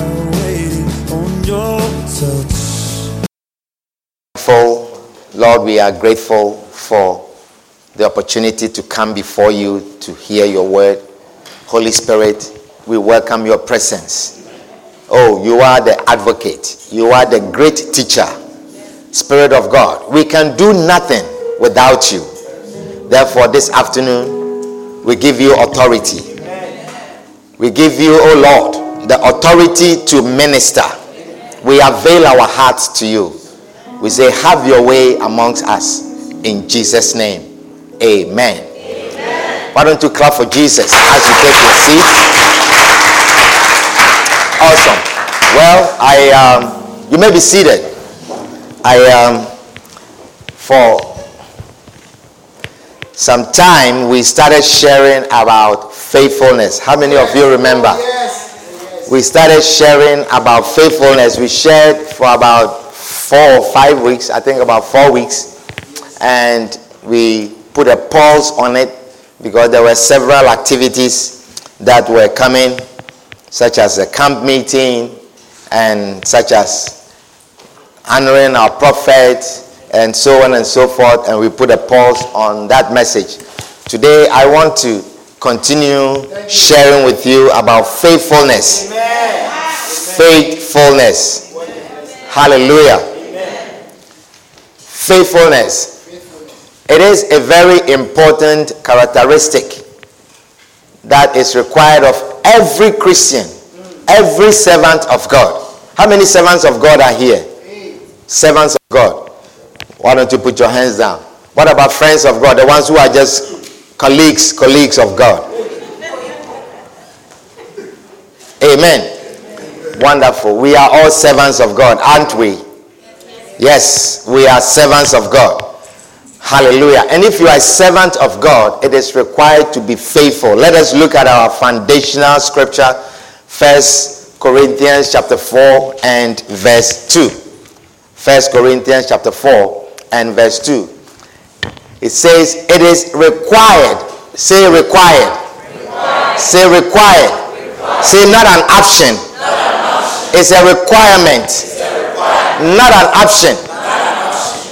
On your grateful, Lord, we are grateful for the opportunity to come before you to hear your word. Holy Spirit, we welcome your presence. Oh, you are the advocate, you are the great teacher, Spirit of God. We can do nothing without you. Therefore, this afternoon, we give you authority. We give you, oh Lord, the authority to minister. We avail our hearts to you. We say, Have your way amongst us. In Jesus' name, amen. Why don't you clap for Jesus as you take your seat? Awesome. Well, I um, you may be seated. I um, for some time we started sharing about faithfulness. How many of you remember? We started sharing about faithfulness. We shared for about four or five weeks, I think about four weeks, and we put a pause on it because there were several activities that were coming, such as a camp meeting and such as honoring our prophet and so on and so forth, and we put a pause on that message. Today, I want to continue sharing with you about faithfulness. Faithfulness. Hallelujah. Faithfulness. It is a very important characteristic that is required of every Christian, every servant of God. How many servants of God are here? Servants of God. Why don't you put your hands down? What about friends of God? The ones who are just colleagues, colleagues of God. Amen. Wonderful. We are all servants of God, aren't we? Yes, we are servants of God. Hallelujah. And if you are a servant of God, it is required to be faithful. Let us look at our foundational scripture, First Corinthians chapter 4 and verse 2. First Corinthians chapter 4 and verse 2. It says, It is required. Say required. Say required. Say not an option. It's a requirement. Not an option.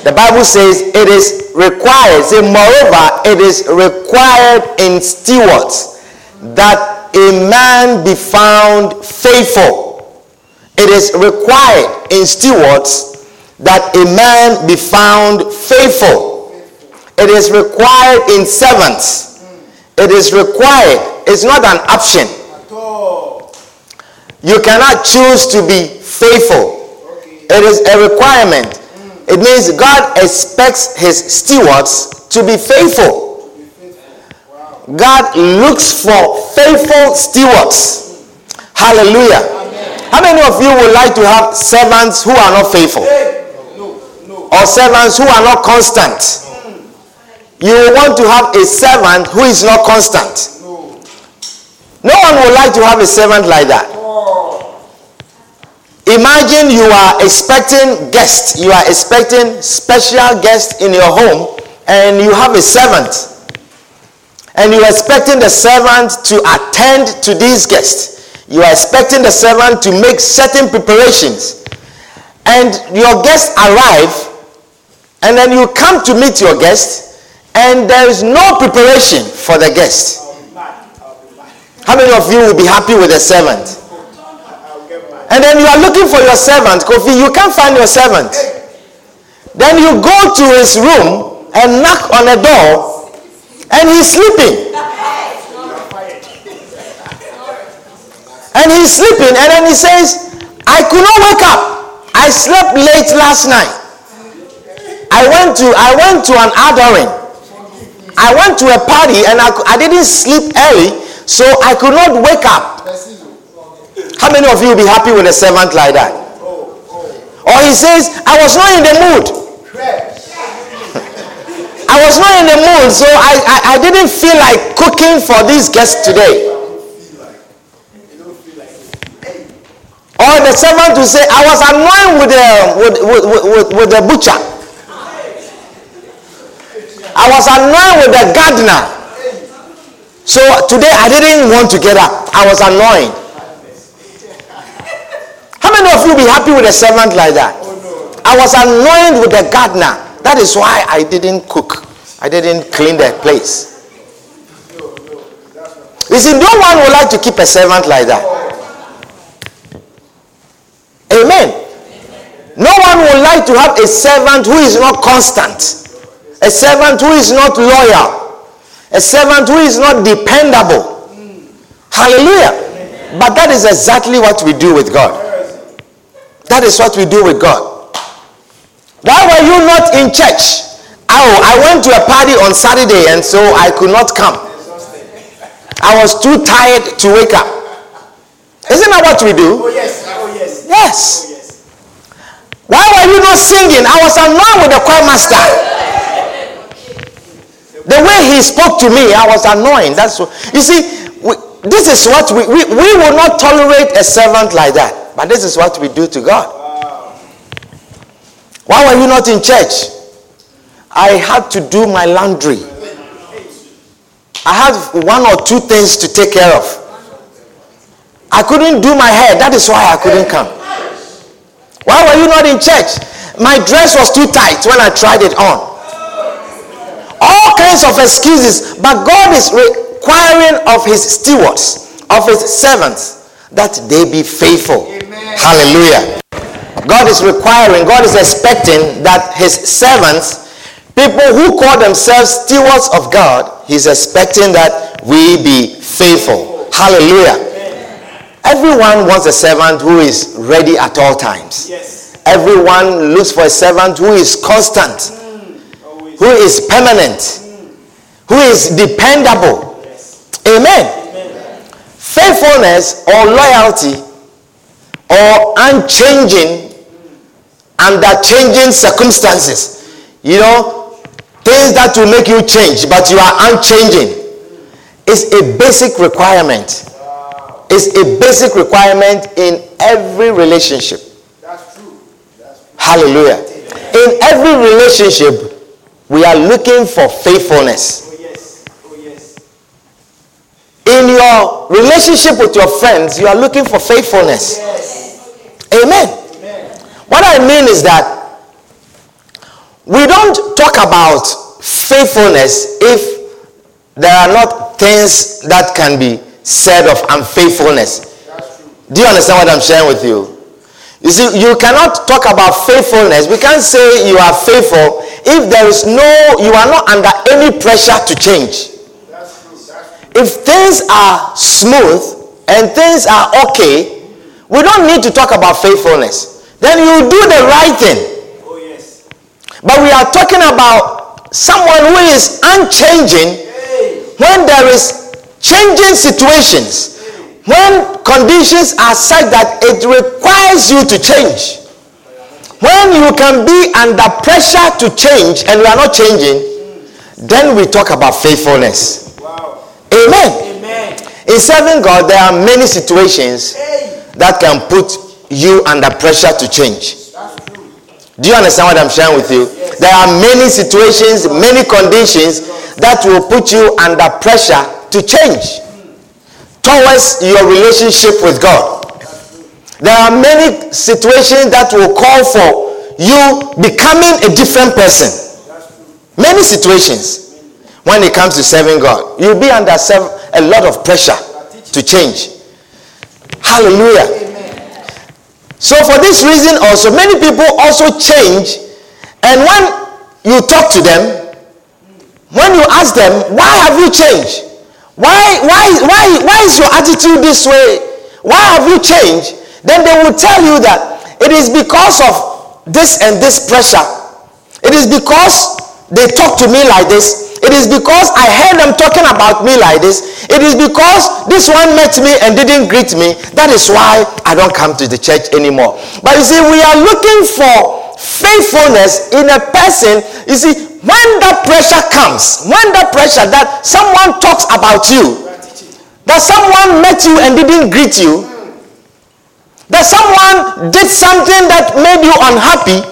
The Bible says it is required. Say, moreover, it is required in stewards that a man be found faithful. It is required in stewards that a man be found faithful. It is required in servants. It is required. It's not an option. You cannot choose to be faithful. It is a requirement. Mm. It means God expects his stewards to be faithful. God looks for faithful stewards. Hallelujah. How many of you would like to have servants who are not faithful? Or servants who are not constant? You want to have a servant who is not constant. No no one would like to have a servant like that. Imagine you are expecting guests, you are expecting special guests in your home, and you have a servant. And you are expecting the servant to attend to these guests. You are expecting the servant to make certain preparations. And your guests arrive, and then you come to meet your guest, and there is no preparation for the guest. How many of you will be happy with a servant? And then you are looking for your servant, Kofi. You can't find your servant. Then you go to his room and knock on the door, and he's sleeping. And he's sleeping, and then he says, I could not wake up. I slept late last night. I went to I went to an adoring. I went to a party and I, I didn't sleep early, so I could not wake up. How many of you will be happy with a servant like that? Or he says, I was not in the mood. I was not in the mood, so I, I, I didn't feel like cooking for these guests today. Or the servant will say, I was annoyed with the, with, with, with, with the butcher. I was annoyed with the gardener. So today I didn't want to get up. I was annoyed. How many of you be happy with a servant like that? I was annoyed with the gardener. That is why I didn't cook. I didn't clean the place. You see, no one would like to keep a servant like that. Amen. No one would like to have a servant who is not constant, a servant who is not loyal, a servant who is not dependable. Hallelujah. But that is exactly what we do with God. That is what we do with God. Why were you not in church? Oh, I went to a party on Saturday and so I could not come. I was too tired to wake up. Isn't that what we do? Oh yes, oh yes. Yes. Oh yes. Why were you not singing? I was annoyed with the choir master. The way he spoke to me, I was annoying. That's what, you see. We, this is what we, we we will not tolerate a servant like that. But this is what we do to God. Why were you not in church? I had to do my laundry. I had one or two things to take care of. I couldn't do my hair. That is why I couldn't come. Why were you not in church? My dress was too tight when I tried it on. All kinds of excuses. But God is requiring of his stewards, of his servants, that they be faithful. Hallelujah. God is requiring, God is expecting that his servants, people who call themselves stewards of God, he's expecting that we be faithful. Hallelujah. Everyone wants a servant who is ready at all times. Yes. Everyone looks for a servant who is constant. Who is permanent, who is dependable. Amen. Faithfulness or loyalty or unchanging under changing circumstances. You know, things that will make you change, but you are unchanging. Is a basic requirement. It's a basic requirement in every relationship. That's true. That's true. Hallelujah. In every relationship, we are looking for faithfulness. In your relationship with your friends, you are looking for faithfulness. Amen. Amen. What I mean is that we don't talk about faithfulness if there are not things that can be said of unfaithfulness. Do you understand what I'm sharing with you? You see, you cannot talk about faithfulness. We can't say you are faithful if there is no, you are not under any pressure to change. That's true. That's true. If things are smooth and things are okay, we don't need to talk about faithfulness. Then you do the right thing. Oh yes. But we are talking about someone who is unchanging Hey. when there is changing situations, when conditions are such that it requires you to change. When you can be under pressure to change and you are not changing, then we talk about faithfulness. Wow. Amen. Amen. In serving God, there are many situations Hey. that can put you under pressure to change. Do you understand what I'm sharing with you? There are many situations, many conditions that will put you under pressure to change towards your relationship with God. There are many situations that will call for you becoming a different person. Many situations when it comes to serving God. You'll be under a lot of pressure to change. Hallelujah. So for this reason also, many people also change. And when you talk to them, when you ask them, why have you changed? Why, why, why, why is your attitude this way? Why have you changed? Then they will tell you that it is because of this and this pressure. It is because they talk to me like this. It is because I heard them talking about me like this. It is because this one met me and didn't greet me. That is why I don't come to the church anymore. But you see, we are looking for faithfulness in a person. You see, when that pressure comes, when that pressure that someone talks about you, that someone met you and didn't greet you, that someone did something that made you unhappy,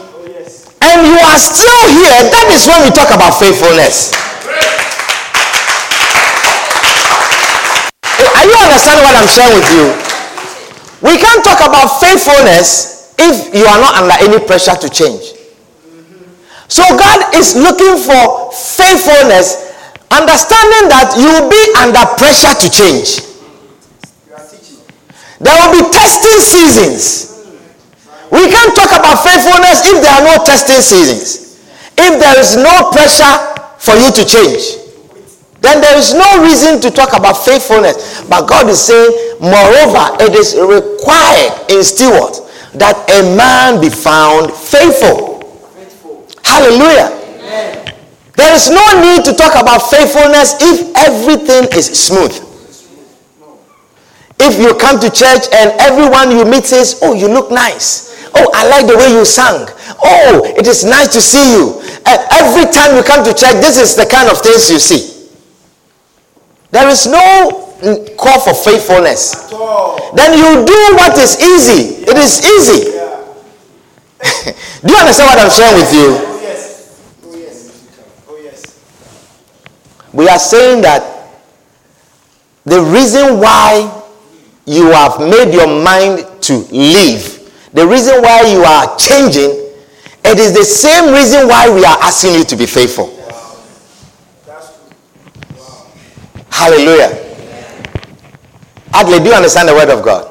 and you are still here, that is when we talk about faithfulness. Eh, are you understanding what I'm sharing with you? We can't talk about faithfulness if you are not under any pressure to change. So God is looking for faithfulness, understanding that you will be under pressure to change. There will be testing seasons. We can't talk about faithfulness if there are no testing seasons. If there is no pressure for you to change, then there is no reason to talk about faithfulness. But God is saying, moreover, it is required in steward that a man be found faithful. Hallelujah. There is no need to talk about faithfulness if everything is smooth. If you come to church and everyone you meet says, Oh, you look nice. Oh, I like the way you sang. Oh, it is nice to see you. Every time you come to church, this is the kind of things you see. There is no call for faithfulness. Then you do what is easy. It is easy. do you understand what I'm sharing with you? Oh yes. Oh yes. Oh yes. We are saying that the reason why you have made your mind to leave, the reason why you are changing, it is the same reason why we are asking you to be faithful. Hallelujah. Adley, do you understand the word of God?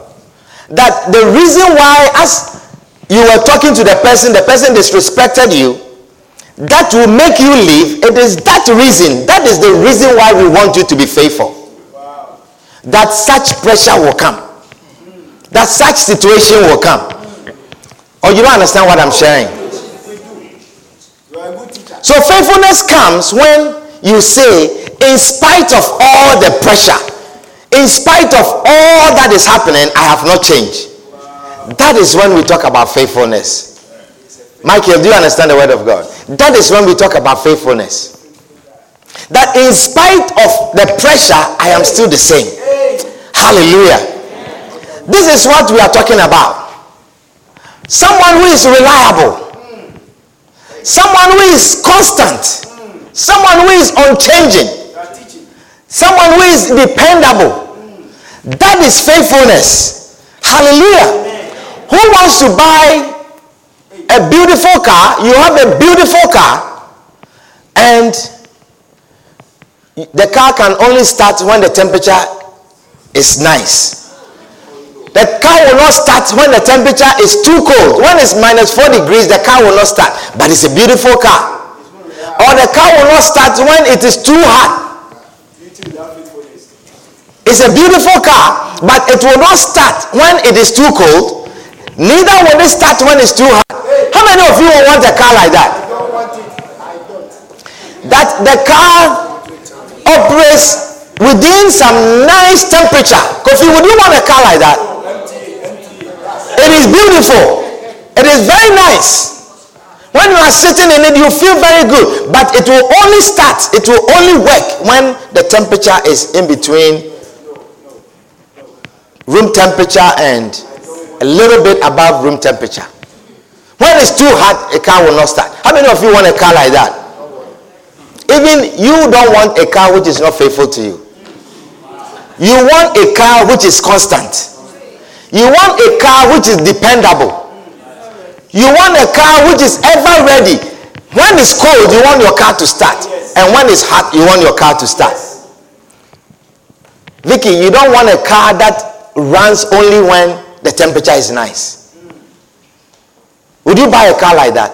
That the reason why, as you were talking to the person, the person disrespected you, that will make you leave. It is that reason. That is the reason why we want you to be faithful. That such pressure will come. That such situation will come. Or you don't understand what I'm sharing. So faithfulness comes when you say, in spite of all the pressure, in spite of all that is happening, I have not changed. That is when we talk about faithfulness. Michael, do you understand the word of God? That is when we talk about faithfulness. That in spite of the pressure, I am still the same. Hallelujah. This is what we are talking about. Someone who is reliable. Someone who is constant. Someone who is unchanging. Someone who is dependable. That is faithfulness. Hallelujah. Who wants to buy a beautiful car? You have a beautiful car, and the car can only start when the temperature is nice. The car will not start when the temperature is too cold. When it's minus 4 degrees, the car will not start. But it's a beautiful car. Or the car will not start when it is too hot. It's a beautiful car, but it will not start when it is too cold. Neither will it start when it's too hot. How many of you want a car like that? That the car operates within some nice temperature. Kofi, would you want a car like that? It is beautiful. It is very nice. When you are sitting in it, you feel very good. But it will only start, it will only work when the temperature is in between room temperature and a little bit above room temperature. When it's too hot, a car will not start. How many of you want a car like that? Even you don't want a car which is not faithful to you. You want a car which is constant. You want a car which is dependable. You want a car which is ever ready. When it's cold, you want your car to start. And when it's hot, you want your car to start. Vicky, you don't want a car that runs only when the temperature is nice. Would you buy a car like that?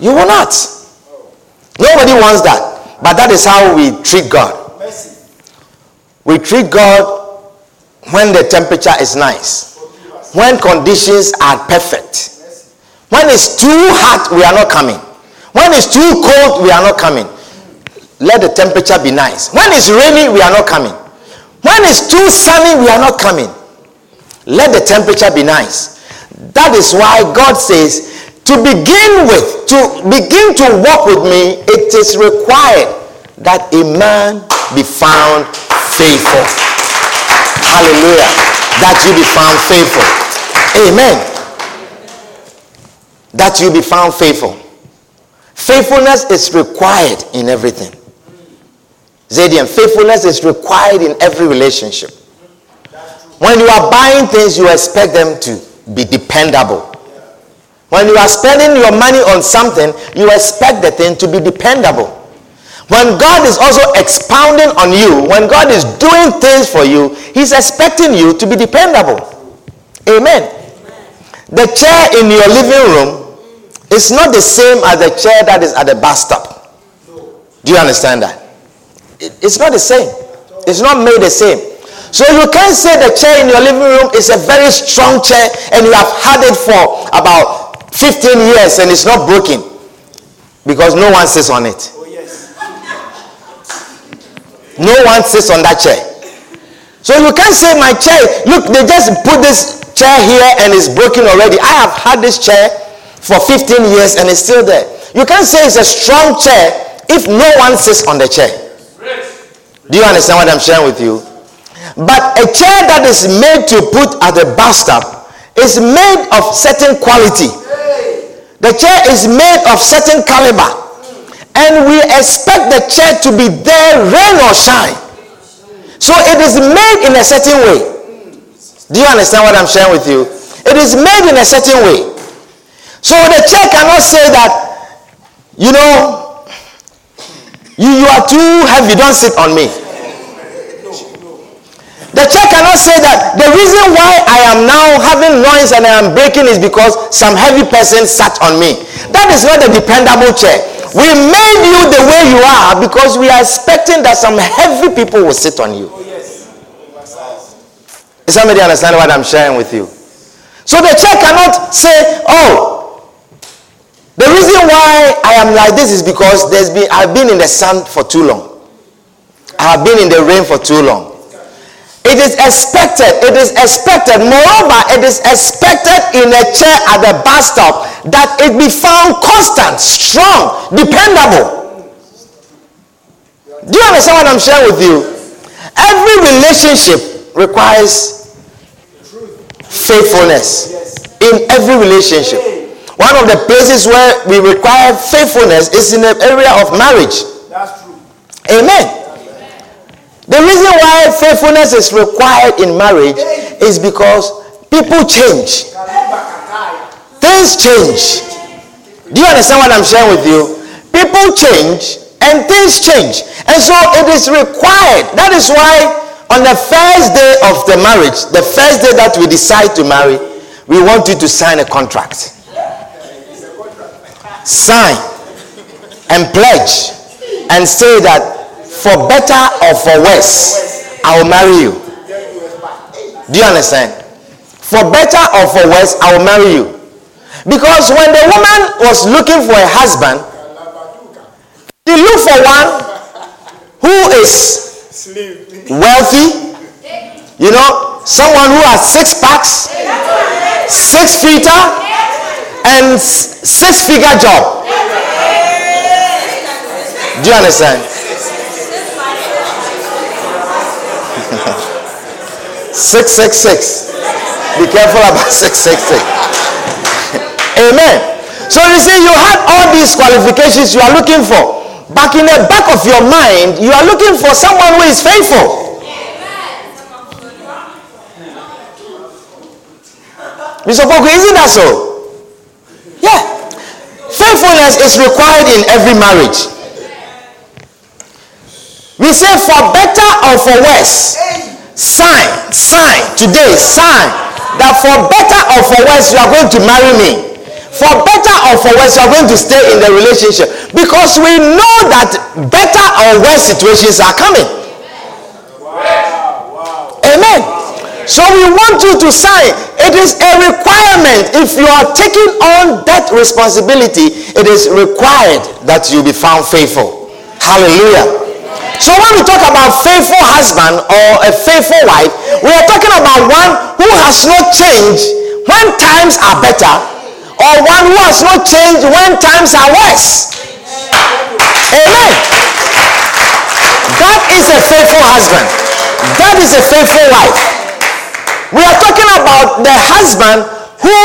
You will not. Nobody wants that. But that is how we treat God. We treat God when the temperature is nice, when conditions are perfect. When it's too hot, we are not coming. When it's too cold, we are not coming. let the temperature be nice. When it's raining, we are not coming. When it's too sunny, we are not coming. Let the temperature be nice. That is why God says, to begin with, to begin to walk with me, it is required that a man be found faithful. Hallelujah. That you be found faithful. Amen. That you be found faithful. Faithfulness is required in everything. Zadian, faithfulness is required in every relationship. When you are buying things, you expect them to be dependable. When you are spending your money on something, you expect the thing to be dependable. When God is also expounding on you, when God is doing things for you, He's expecting you to be dependable. Amen. The chair in your living room is not the same as the chair that is at the bus stop. Do you understand that? it's not the same. It's not made the same. So you can't say the chair in your living room is a very strong chair and you have had it for about 15 years and it's not broken because no one sits on it. No one sits on that chair. So you can't say my chair, look, they just put this chair here and it's broken already. I have had this chair for 15 years and it's still there. You can't say it's a strong chair if no one sits on the chair. Do you understand what I'm sharing with you? But a chair that is made to put at the bus stop is made of certain quality. The chair is made of certain caliber and we expect the church to be there rain or shine. So it is made in a certain way. Do you understand what i'm sharing with you? It is made in a certain way. So the church cannot say that you know you, you are too heavy don't sit on me. The church cannot say that. The reason why I am now having noise and I am breaking is because some heavy person sat on me. That is not a dependable chair. We made you the way you are because we are expecting that some heavy people will sit on you. Oh, is somebody understand what I'm sharing with you? So the church cannot say, oh, the reason why I am like this is because there's been I've been in the sun for too long. I have been in the rain for too long. It is expected, it is expected. Moreover, it is expected in a chair at the bus stop that it be found constant, strong, dependable. Do you understand what I'm sharing with you? Every relationship requires faithfulness. In every relationship. One of the places where we require faithfulness is in the area of marriage. That's true. Amen. The reason why faithfulness is required in marriage is because people change. Things change. Do you understand what I'm sharing with you? People change and things change. And so it is required. That is why on the first day of the marriage, the first day that we decide to marry, we want you to sign a contract. Sign and pledge and say that for better or for worse, I will marry you. Do you understand? For better or for worse, I will marry you. Because when the woman was looking for a husband, she looked for one who is wealthy, you know, someone who has six packs, six feet, and six figure job. Do you understand? 666. Be careful about 666. Amen. So you see, you have all these qualifications you are looking for. Back in the back of your mind, you are looking for someone who is faithful. Mr. Poku, isn't that so? Yeah. Faithfulness is required in every marriage. We say for better or for worse sign, sign, today, sign that for better or for worse, you are going to marry me. For better or for worse, you are going to stay in the relationship because we know that better or worse situations are coming. Amen. So we want you to sign. It is a requirement. If you are taking on that responsibility, it is required that you be found faithful. Hallelujah. So when we talk about faithful husband or a faithful wife, we are talking about one who has not changed when times are better or one who has not changed when times are worse. Amen. That is a faithful husband. That is a faithful wife. We are talking about the husband who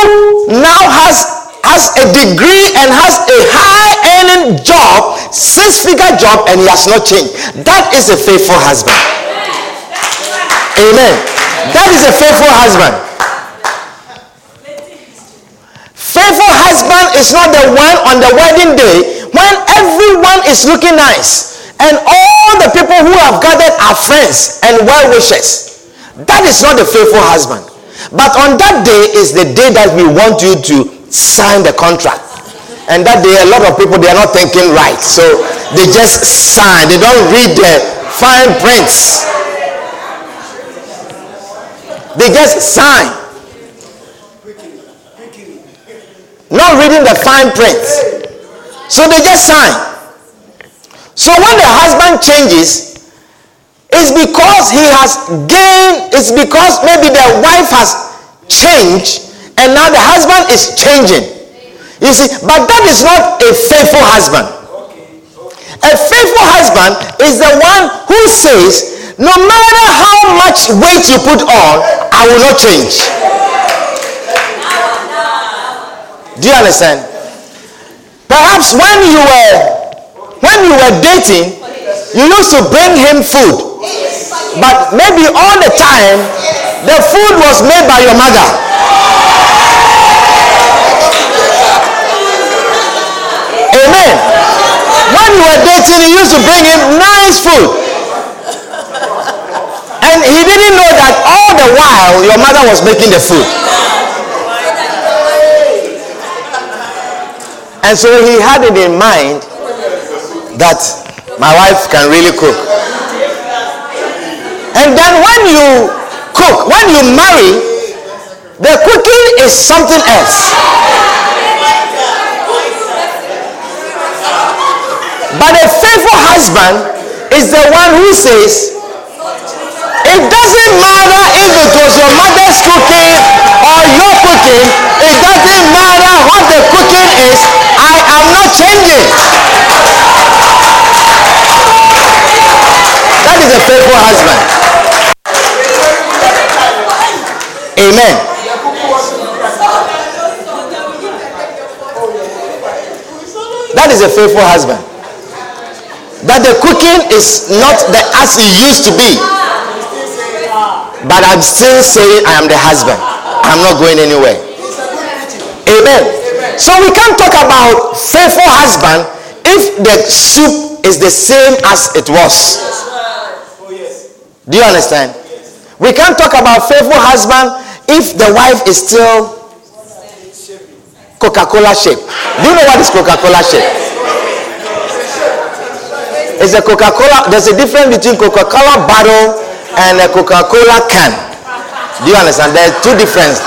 now has has a degree and has a high earning job, six figure job, and he has not changed. That is a faithful husband. Amen. That is a faithful husband. Faithful husband is not the one on the wedding day when everyone is looking nice and all the people who have gathered are friends and well wishers. That is not the faithful husband. But on that day is the day that we want you to sign the contract. And that day, a lot of people they are not thinking right, so they just sign. They don't read the fine prints. They just sign. Not reading the fine print. So they just sign. So when the husband changes, it's because he has gained, it's because maybe the wife has changed, and now the husband is changing. You see, but that is not a faithful husband. A faithful husband is the one who says, no matter how much weight you put on, I will not change. Do you understand? Perhaps when you were when you were dating, you used to bring him food. But maybe all the time the food was made by your mother. Amen. When you were dating, you used to bring him nice food. And he didn't know that all the while your mother was making the food. And so he had it in mind that my wife can really cook. And then when you cook, when you marry, the cooking is something else. But a faithful husband is the one who says, it doesn't matter if it was your mother's cooking or your cooking, it doesn't matter what the cooking is, I am not changing. That is a faithful husband. Amen. That is a faithful husband. That the cooking is not the as it used to be. But I'm still saying I am the husband. I'm not going anywhere. Amen. So we can't talk about faithful husband if the soup is the same as it was. Do you understand? We can't talk about faithful husband if the wife is still Coca-Cola shape. Do you know what is Coca-Cola shape? It's a Coca-Cola. There's a difference between Coca-Cola bottle and a Coca-Cola can. Do you understand? There's two differences.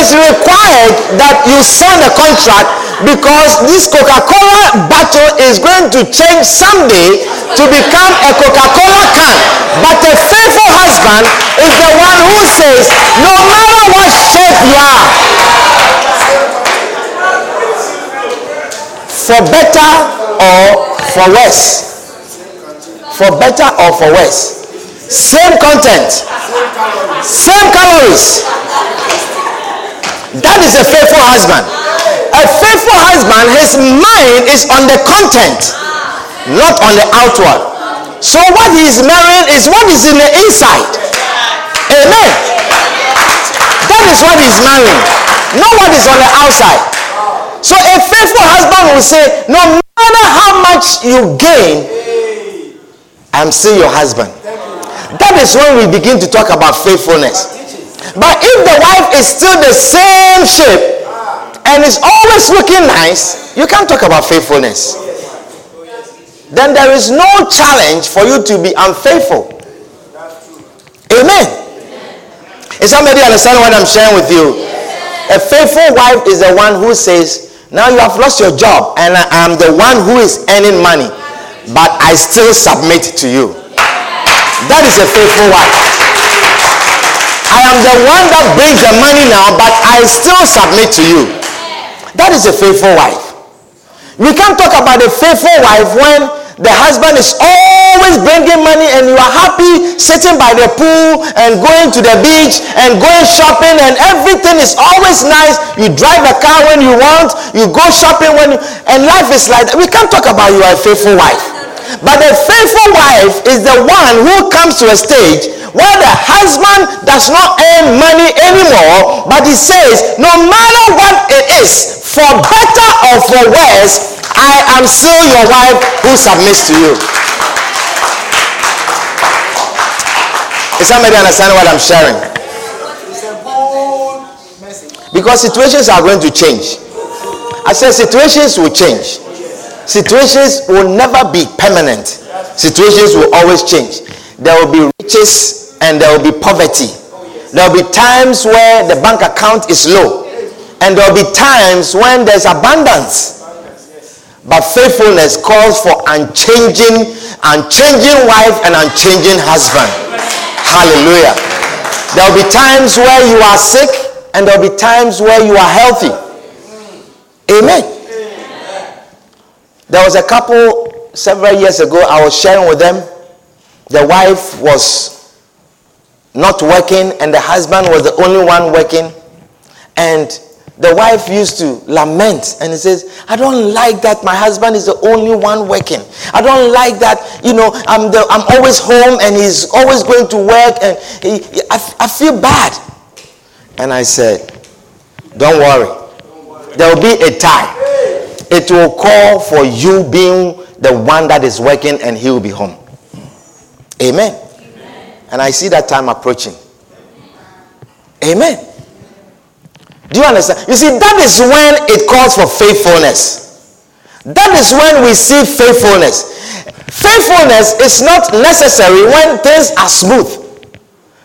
Is required that you sign a contract because this Coca-Cola bottle is going to change someday to become a Coca-Cola can. But a faithful husband is the one who says, no matter what shape you are, for better or for worse. For better or for worse. Same content, same calories. That is a faithful husband. A faithful husband, his mind is on the content, not on the outward. So what he is marrying is what is in the inside. Amen. That is what he's marrying, not what is on the outside. So a faithful husband will say, no matter how much you gain, I'm still your husband. That is when we begin to talk about faithfulness. But if the wife is still the same shape and is always looking nice, you can't talk about faithfulness. Then there is no challenge for you to be unfaithful. Amen. Is somebody understand what I'm sharing with you? A faithful wife is the one who says, Now you have lost your job, and I am the one who is earning money, but I still submit to you. That is a faithful wife. I am the one that brings the money now, but I still submit to you. That is a faithful wife. We can't talk about a faithful wife when the husband is always bringing money and you are happy sitting by the pool and going to the beach and going shopping and everything is always nice. You drive a car when you want, you go shopping when you, and life is like that. We can't talk about you are a faithful wife. But a faithful wife is the one who comes to a stage where the husband does not earn money anymore, but he says, no matter what it is, for better or for worse, I am still your wife who submits to you. Is somebody understanding what I'm sharing? Because situations are going to change. I said situations will change. Situations will never be permanent. Situations will always change. There will be riches and there will be poverty. There will be times where the bank account is low. And there will be times when there's abundance. But faithfulness calls for unchanging, unchanging wife and unchanging husband. Hallelujah. There will be times where you are sick and there will be times where you are healthy. Amen. There was a couple several years ago, I was sharing with them. The wife was not working and the husband was the only one working. And the wife used to lament and he says, I don't like that my husband is the only one working. I don't like that, you know, I'm, the, I'm always home and he's always going to work and he, I, I feel bad. And I said, Don't worry. There will be a time. It will call for you being the one that is working and he will be home. Amen. And I see that time approaching. Amen. Do you understand? You see, that is when it calls for faithfulness. That is when we see faithfulness. Faithfulness is not necessary when things are smooth.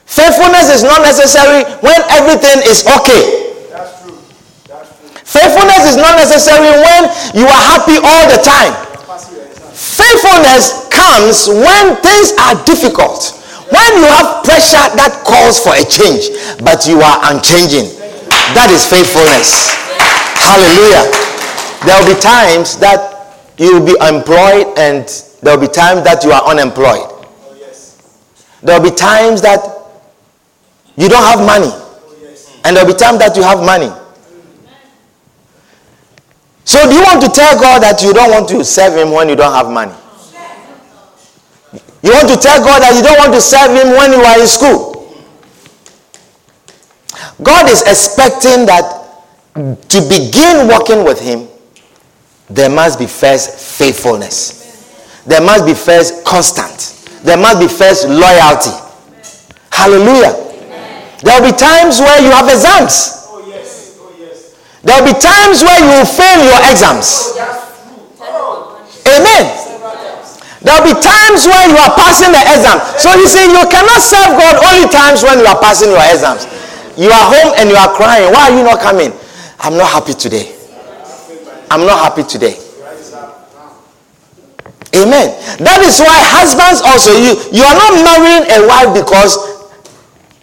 Faithfulness is not necessary when everything is okay. That's true. That's true. Faithfulness is not necessary when you are happy all the time. Passing your exam. Faithfulness comes when things are difficult. When you have pressure that calls for a change, but you are unchanging. That is faithfulness. Hallelujah. There will be times that you will be employed and there will be times that you are unemployed. There will be times that you don't have money. And there will be times that you have money. So do you want to tell God that you don't want to serve him when you don't have money? You want to tell God that you don't want to serve him when you are in school? God is expecting that to begin working with him, there must be first faithfulness. There must be first constant. There must be first loyalty. Hallelujah. There will be times where you have exams. There will be times where you will fail your exams. Amen. There will be times when you are passing the exam. So you see, you cannot serve God only times when you are passing your exams. You are home and you are crying. Why are you not coming? I'm not happy today. I'm not happy today. Amen. That is why husbands also you you are not marrying a wife because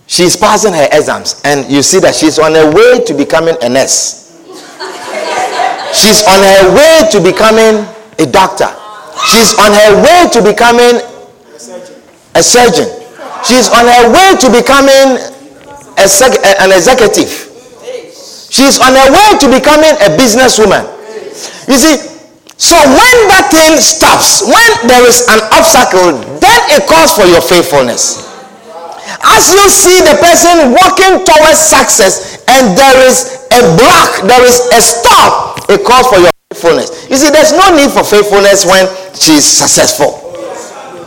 she's passing her exams and you see that she's on her way to becoming a nurse. She's on her way to becoming a doctor. She's on her way to becoming a surgeon. She's on her way to becoming sec- an executive. She's on her way to becoming a businesswoman. You see, so when that thing stops, when there is an obstacle, then it calls for your faithfulness. As you see the person walking towards success and there is a block, there is a stop, it calls for your faithfulness. You see, there's no need for faithfulness when she's successful.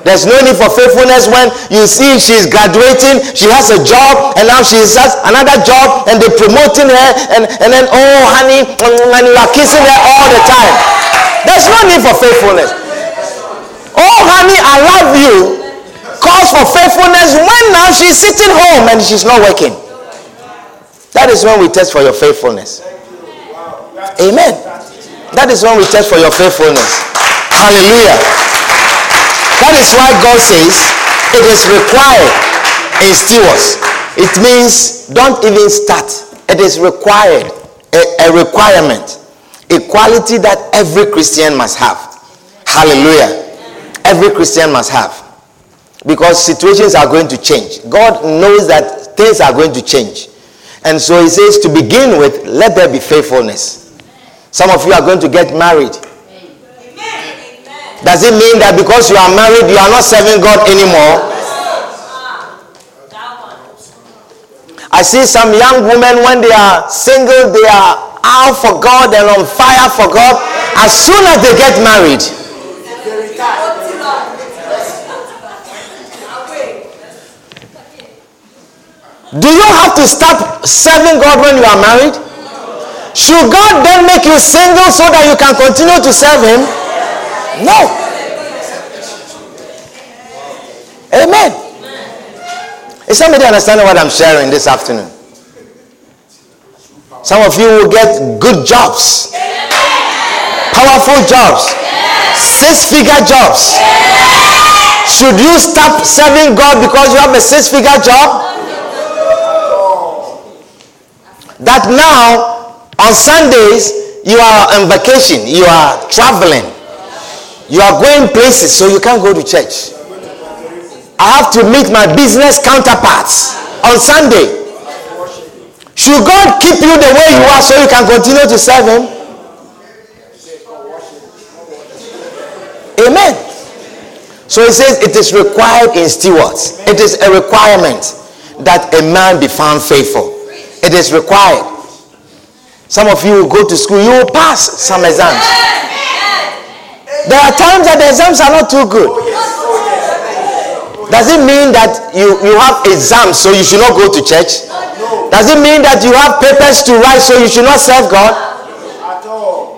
There's no need for faithfulness when you see she's graduating, she has a job, and now she has another job, and they're promoting her, and, and then, oh, honey, and you are kissing her all the time. There's no need for faithfulness. Oh, honey, I love you. Calls for faithfulness when now she's sitting home and she's not working. That is when we test for your faithfulness. Amen. That is when we test for your faithfulness. Hallelujah. That is why God says it is required in stewards. It means don't even start. It is required, a, a requirement, a quality that every Christian must have. Hallelujah. Every Christian must have. Because situations are going to change. God knows that things are going to change. And so he says, to begin with, let there be faithfulness. Some of you are going to get married. Does it mean that because you are married, you are not serving God anymore? I see some young women when they are single, they are out for God and on fire for God. As soon as they get married, do you have to stop serving God when you are married? Should God then make you single so that you can continue to serve Him? No. Amen. Is somebody understanding what I'm sharing this afternoon? Some of you will get good jobs, powerful jobs, six figure jobs. Should you stop serving God because you have a six figure job? That now on Sundays you are on vacation, you are traveling, you are going places, so you can't go to church. I have to meet my business counterparts on Sunday. Should God keep you the way you are so you can continue to serve Him? Amen. So he says it is required in stewards. It is a requirement that a man be found faithful. It is required. Some of you will go to school, you will pass some exams. There are times that the exams are not too good. Does it mean that you, you have exams so you should not go to church? Does it mean that you have papers to write so you should not serve God?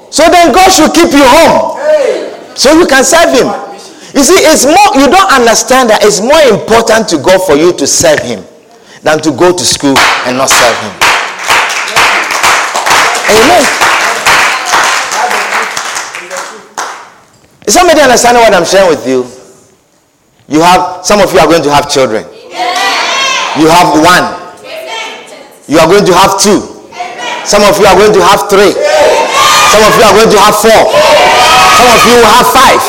So then God should keep you home so you can serve Him. You see, it's more, you don't understand that it's more important to God for you to serve Him than to go to school and not serve Him. Amen. Is somebody understanding what I'm sharing with you? You have, some of you are going to have children. You have one. You are going to have two. Some of you are going to have three. Some of you are going to have four. Some of you will have five.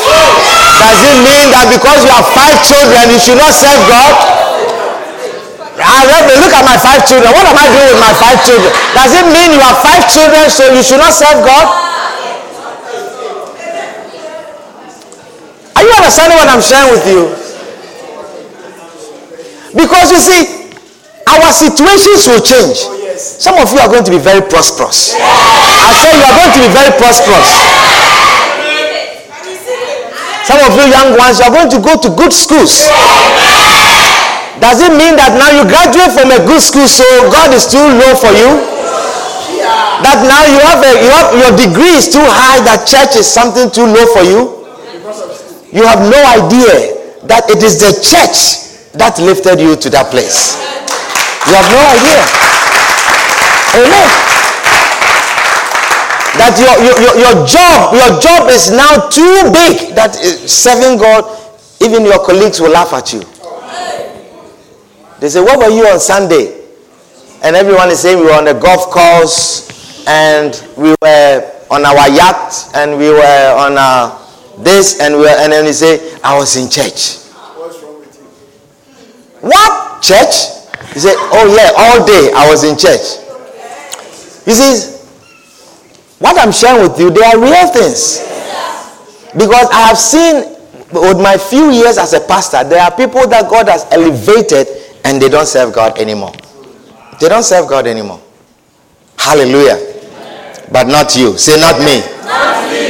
Does it mean that because you have five children, you should not serve God? Ah, let me look at my five children. What am I doing with my five children? Does it mean you have five children so you should not serve God? Are you understanding what I'm sharing with you? Because you see, our situations will change. Some of you are going to be very prosperous. I say you are going to be very prosperous. Some of you young ones, you are going to go to good schools. Does it mean that now you graduate from a good school, so God is too low for you? That now you have a you have your degree is too high, that church is something too low for you? You have no idea that it is the church that lifted you to that place. You have no idea. Amen. That your, your, your, job, your job is now too big that serving God, even your colleagues will laugh at you. They say, What were you on Sunday? And everyone is saying we were on the golf course and we were on our yacht and we were on our this and we were, and then they say, I was in church. What? Church? He said, Oh, yeah, all day I was in church. You see, what I'm sharing with you, they are real things. Because I have seen with my few years as a pastor, there are people that God has elevated and they don't serve God anymore. They don't serve God anymore. Hallelujah. But not you. Say, not me.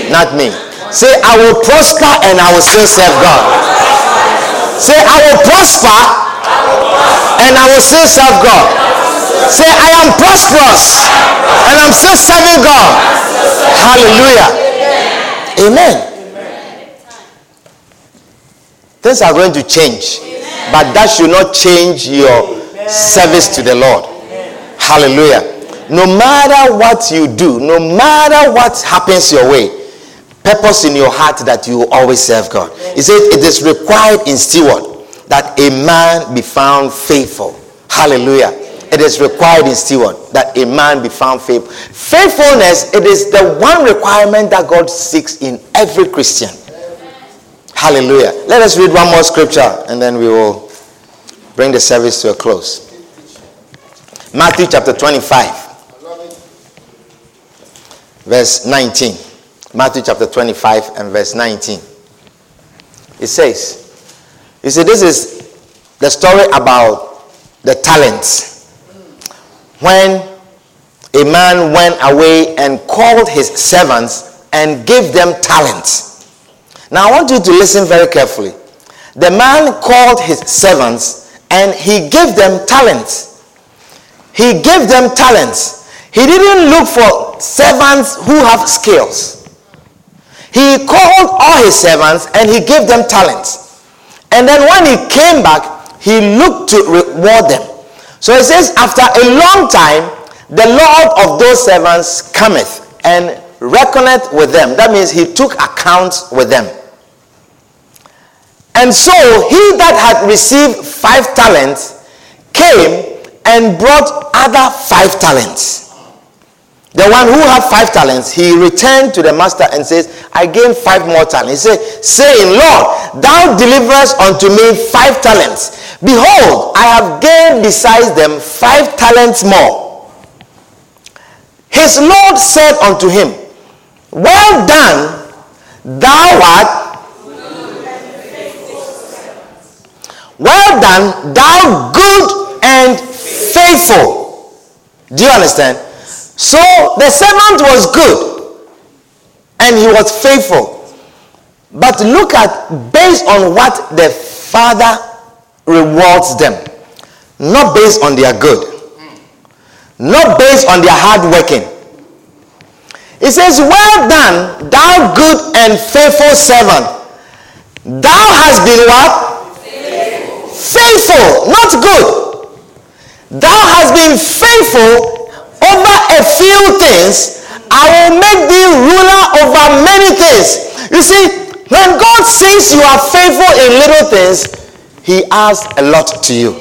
Not me. Say, I will prosper and I will still serve God. Say, I will prosper and I will still serve God. Say, I am prosperous and I'm still serving God. Hallelujah. Amen. Things are going to change, but that should not change your service to the Lord. Hallelujah. No matter what you do, no matter what happens your way, purpose in your heart that you always serve God. He said it is required in steward that a man be found faithful. Hallelujah. It is required in steward that a man be found faithful. Faithfulness, it is the one requirement that God seeks in every Christian. Hallelujah. Let us read one more scripture and then we will bring the service to a close. Matthew chapter 25 verse 19. Matthew chapter 25 and verse 19. It says, You see, this is the story about the talents. When a man went away and called his servants and gave them talents. Now, I want you to listen very carefully. The man called his servants and he gave them talents. He gave them talents. He didn't look for servants who have skills. He called all his servants and he gave them talents. And then when he came back, he looked to reward them. So he says, after a long time, the Lord of those servants cometh and reckoneth with them. That means he took accounts with them. And so he that had received five talents came and brought other five talents. The one who had five talents, he returned to the master and says, I gained five more talents. He said, saying, Lord, thou deliverest unto me five talents. Behold, I have gained besides them five talents more. His Lord said unto him, Well done, thou art Well done, thou good and faithful. Do you understand? So the servant was good and he was faithful. But look at based on what the father rewards them, not based on their good, not based on their hard working. It says, Well done, thou good and faithful servant. Thou hast been what? Faithful, not good. Thou hast been faithful over a few things, I will make thee ruler over many things. You see, when God sees you are faithful in little things, he adds a lot to you.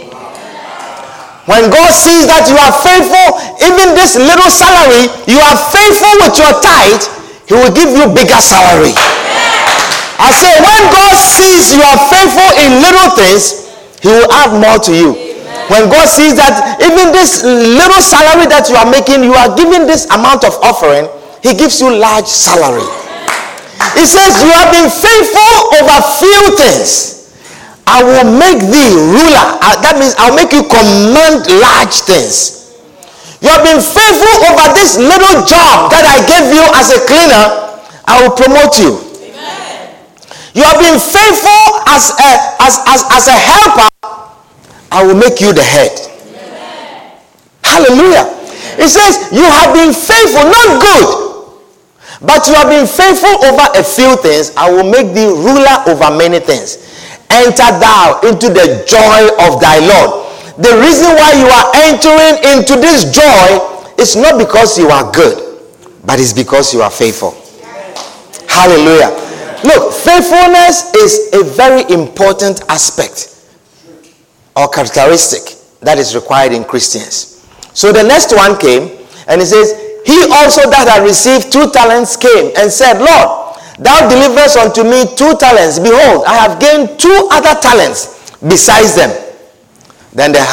When God sees that you are faithful, even this little salary, you are faithful with your tithe, he will give you bigger salary. I say, when God sees you are faithful in little things, he will add more to you. When God sees that even this little salary that you are making, you are giving this amount of offering, He gives you large salary. He says, You have been faithful over few things. I will make thee ruler. Uh, that means I'll make you command large things. You have been faithful over this little job that I gave you as a cleaner. I will promote you. Amen. You have been faithful as a, as, as, as a helper. I will make you the head. Amen. Hallelujah. It says, You have been faithful, not good, but you have been faithful over a few things. I will make thee ruler over many things. Enter thou into the joy of thy Lord. The reason why you are entering into this joy is not because you are good, but it's because you are faithful. Hallelujah. Look, faithfulness is a very important aspect or characteristic that is required in Christians. So the next one came and he says, He also that had received two talents came and said, Lord, thou deliverest unto me two talents. Behold, I have gained two other talents besides them. Then the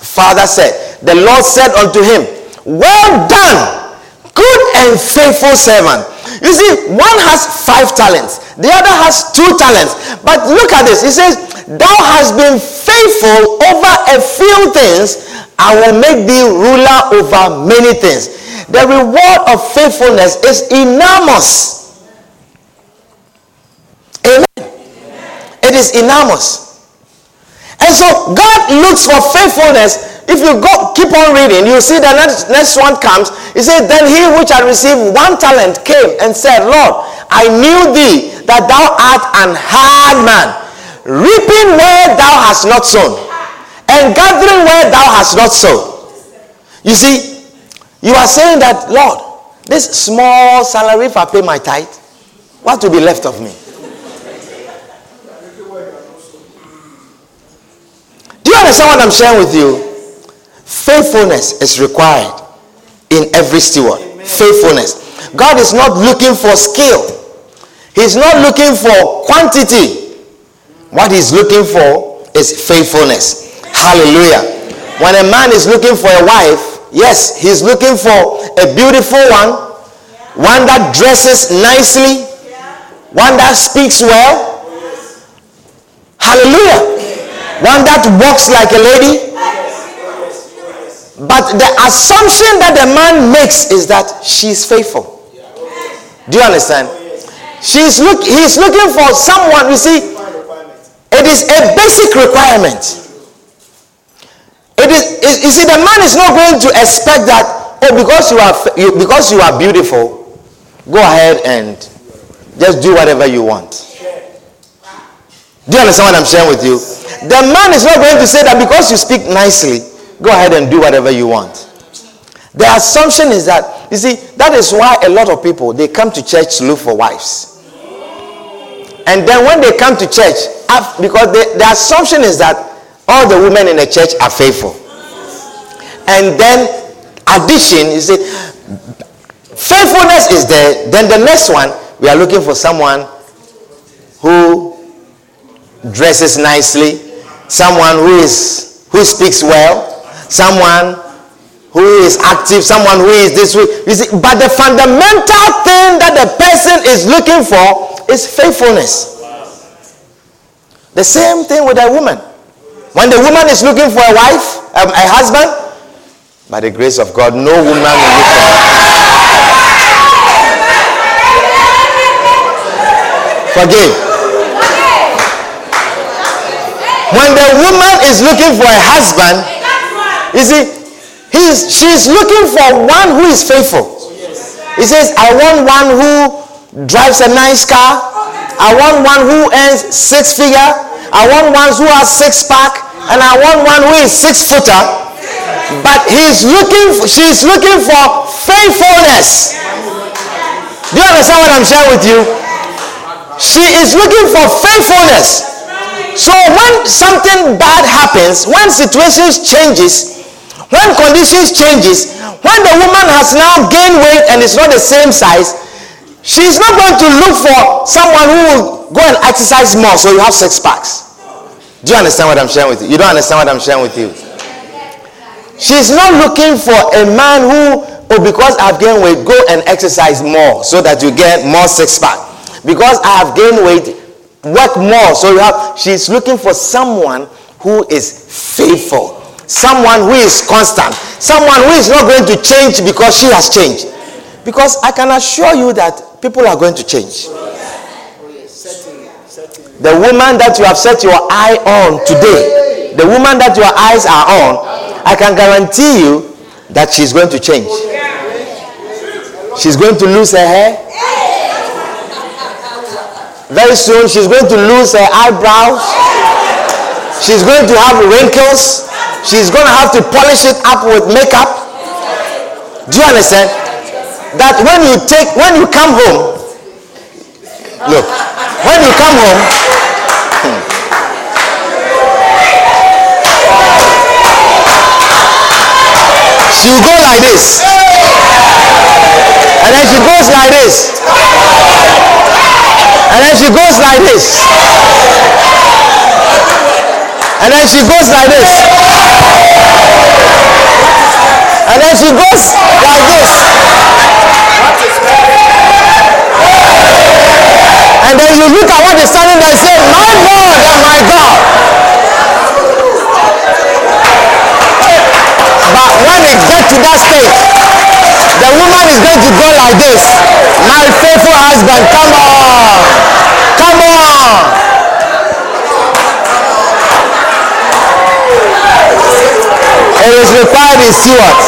father said, The Lord said unto him, Well done, good and faithful servant. You see, one has five talents, the other has two talents. But look at this. He says, Thou hast been faithful over a few things, I will make thee ruler over many things. The reward of faithfulness is enormous. Amen. Amen. It is enormous. And so God looks for faithfulness. If you go keep on reading, you see the next, next one comes. He said, Then he which had received one talent came and said, Lord, I knew thee that thou art an hard man reaping where thou hast not sown, and gathering where thou hast not sown. You see, You are saying that, Lord, this small salary, if I pay my tithe, what will be left of me? Do you understand what I'm sharing with you? Faithfulness is required in every steward. Faithfulness. God is not looking for skill, He's not looking for quantity. What He's looking for is faithfulness. Hallelujah. When a man is looking for a wife, yes, he's looking for a beautiful one, one that dresses nicely, one that speaks well. Hallelujah. One that walks like a lady. But the assumption that the man makes is that she's faithful. Do you understand? She's look, he's looking for someone, you see, it is a basic requirement. It is, it, you see, the man is not going to expect that, oh, because you are, you, because you are beautiful, go ahead and just do whatever you want. Do you understand what I'm sharing with you? The man is not going to say that because you speak nicely, go ahead and do whatever you want. The assumption is that, you see, that is why a lot of people, they come to church to look for wives. And then when they come to church, because the, the assumption is that all the women in the church are faithful. And then addition, you see, faithfulness is there. Then the next one, we are looking for someone who dresses nicely, someone who is who speaks well, someone who is active, someone who is this way. You see, but the fundamental thing that the person is looking for is faithfulness. The same thing with a woman. When the woman is looking for a wife, um, a husband, by the grace of God, no woman will look for Forgive. When the woman is looking for a husband, you see, he's, she's looking for one who is faithful. He says, I want one who drives a nice car. I want one who earns six figure. I want one who has six pack, and I want one who is six footer. But he's looking, for, she's looking for faithfulness. Do you understand what I'm sharing with you? She is looking for faithfulness. So when something bad happens, when situations changes, when conditions changes, when the woman has now gained weight and is not the same size, she's not going to look for someone who will Go and exercise more so you have six packs. Do you understand what I'm sharing with you? You don't understand what I'm sharing with you? She's not looking for a man who, oh, because I've gained weight, go and exercise more so that you get more six pack. Because I have gained weight, work more so you have. She's looking for someone who is faithful, someone who is constant, someone who is not going to change because she has changed. Because I can assure you that people are going to change. The woman that you have set your eye on today, the woman that your eyes are on, I can guarantee you that she's going to change. She's going to lose her hair. Very soon, she's going to lose her eyebrows. She's going to have wrinkles. She's going to have to polish it up with makeup. Do you understand? That when you take, when you come home, look, when you come home, she go like this. And then she goes like this. And then she goes like this. And then she goes like this. And then she goes like this. And then you look at what is standing there and say, My Lord and my God. But when it gets to that stage, the woman is going to go like this. My faithful husband, come on. Come on. It is required in stewards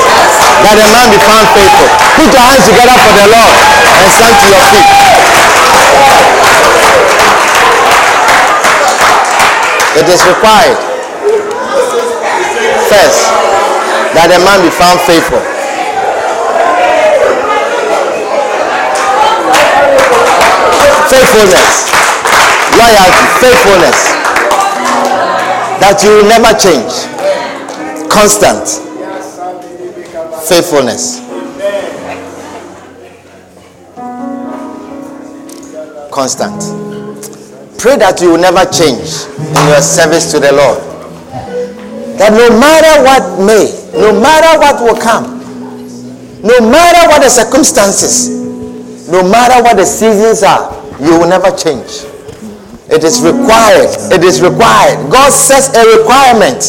that a man be found faithful. Put your hands together for the Lord and stand to your feet. It is required first that a man be found faithful. Faithfulness, loyalty, faithfulness that you will never change, constant faithfulness. Constant. Pray that you will never change in your service to the Lord. That no matter what may, no matter what will come, no matter what the circumstances, no matter what the seasons are, you will never change. It is required. It is required. God sets a requirement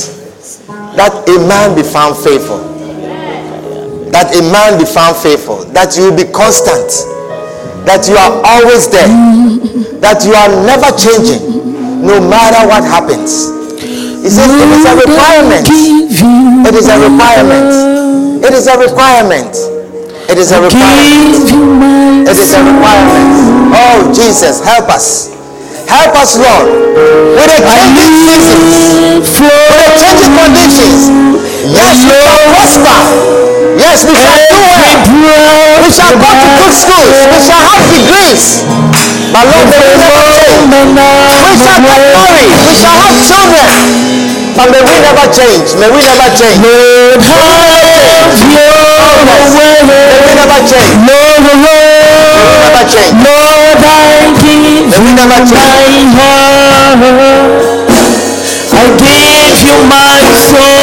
that a man be found faithful. That a man be found faithful. That you will be constant. That you are always there. That you are never changing, no matter what happens. He says it is a requirement. It is a requirement. It is a requirement. It is a requirement. It is a requirement. Oh, Jesus, help us. Help us, Lord. With the changing seasons, with the changing conditions. Yes, we shall prosper. Yes, we shall do well. We shall go to good schools. We shall have degrees. But Lord, may we change. We shall get married. We shall have children. But may we never change. May we never change. May we never change. May we never change. Lord, I give May we you never change. my heart. I give you my soul,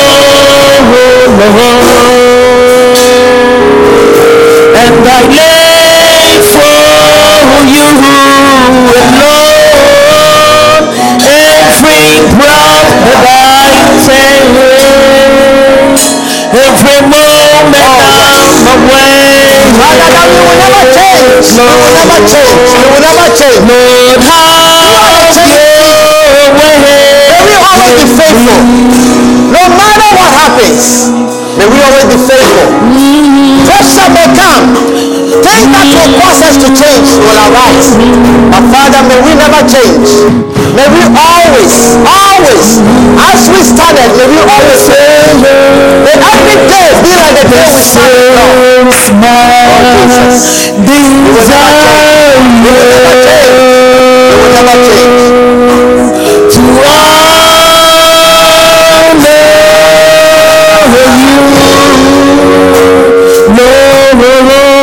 and I live for you alone. Every breath that I every moment I'm away. Father, that we will never change. We will never change. We will never change. Lord, have your way. May we always be faithful. No matter what happens, may we always be faithful. Pressure may come. Things that will cause us to change will arise. But Father, may we never change. May we always, always, as we started, may we always say, may every day be like the day we started. Lord. Oh, Jesus. We will never change. We will never change. We will never change. To honor you, Lord, Lord, with all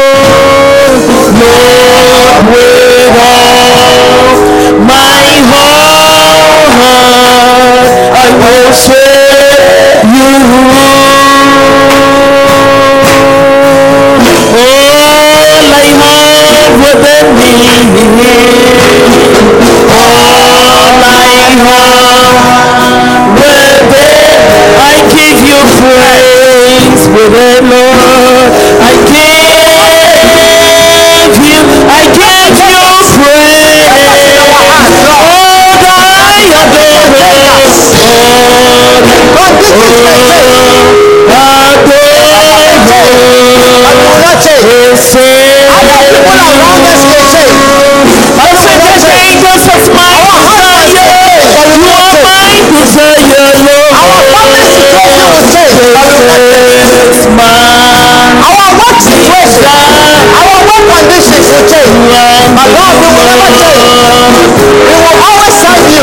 within we will not change. Our husbands may change, but we will not. Our family situation will change, but we will not change. Our work situation, our work conditions will change. But we will never change. We will always serve you.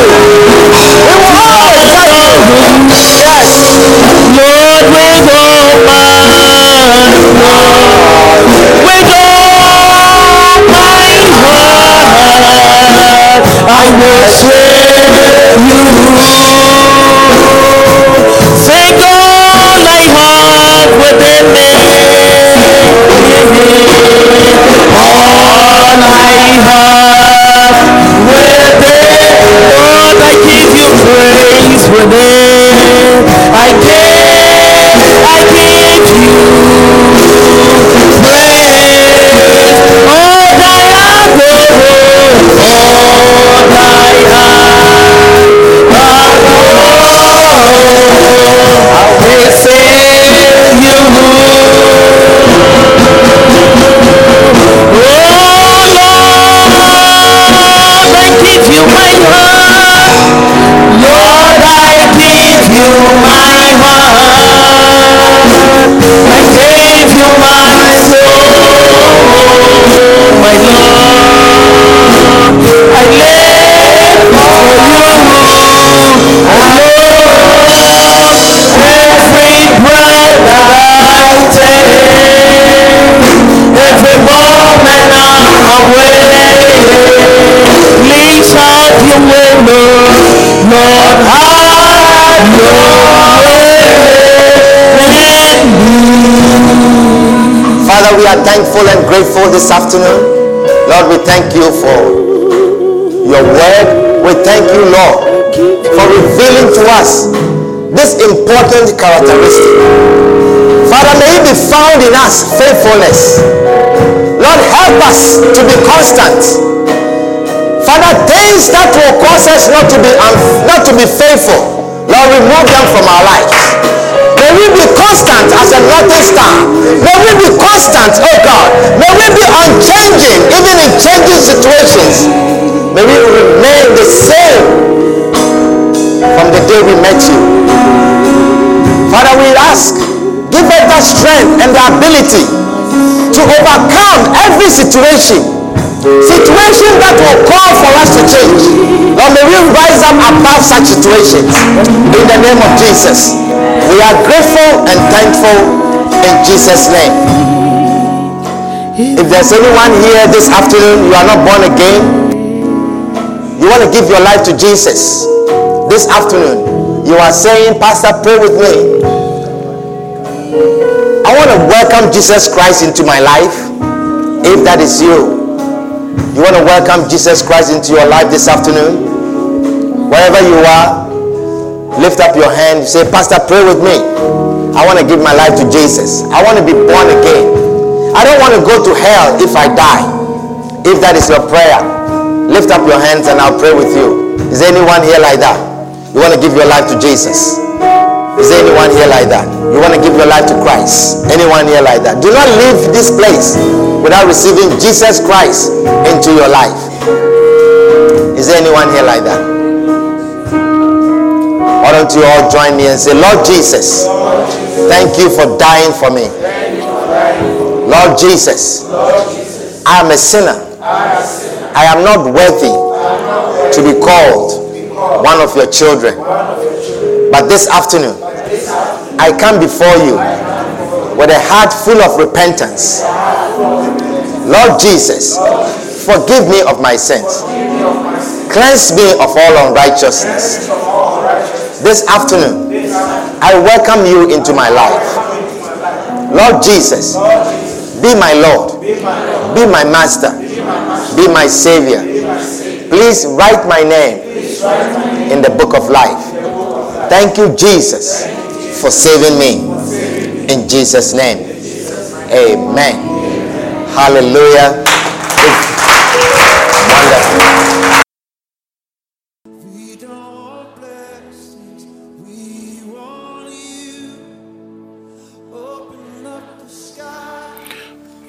This afternoon. Lord, we thank you for your word. We thank you, Lord, for revealing to us this important characteristic. Father, may it be found in us faithfulness. Lord, help us to be constant. Father, things that will cause us not to be unf- not to be faithful, Lord, remove them from our lives. We be constant as a northern star. May we be constant, oh God. May we be unchanging, even in changing situations. May we remain the same from the day we met you. Father, we ask, give us that strength and the ability to overcome every situation. Situation that will call for us to change. Lord, may we rise up above such situations. In the name of Jesus. We are grateful and thankful in Jesus' name. If there's anyone here this afternoon, you are not born again, you want to give your life to Jesus this afternoon, you are saying, Pastor, pray with me. I want to welcome Jesus Christ into my life. If that is you, you want to welcome Jesus Christ into your life this afternoon. Wherever you are, lift up your hand. Say, Pastor, pray with me. I want to give my life to Jesus. I want to be born again. I don't want to go to hell if I die. If that is your prayer, lift up your hands and I'll pray with you. Is anyone here like that? You want to give your life to Jesus? Is anyone here like that? You want to give your life to Christ? Anyone here like that? Do not leave this place without receiving Jesus Christ into your life. Is there anyone here like that? Why don't you all join me and say, Lord Jesus, thank you for dying for me. Lord Jesus, I am a sinner. I am not worthy to be called one of your children. But this afternoon, I come before you with a heart full of repentance. Lord Jesus, forgive me of my sins. Cleanse me of all unrighteousness. This afternoon, I welcome you into my life. Lord Jesus, be my Lord, be my Master, be my Savior. Please write my name in the book of life. Thank you, Jesus, for saving me. In Jesus' name, amen. Hallelujah. Wonderful.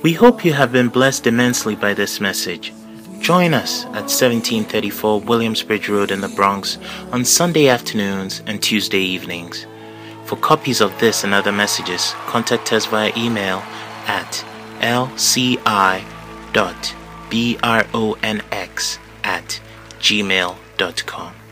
We hope you have been blessed immensely by this message. Join us at 1734 Williamsbridge Road in the Bronx on Sunday afternoons and Tuesday evenings. For copies of this and other messages, contact us via email at lci.bronx at gmail.com.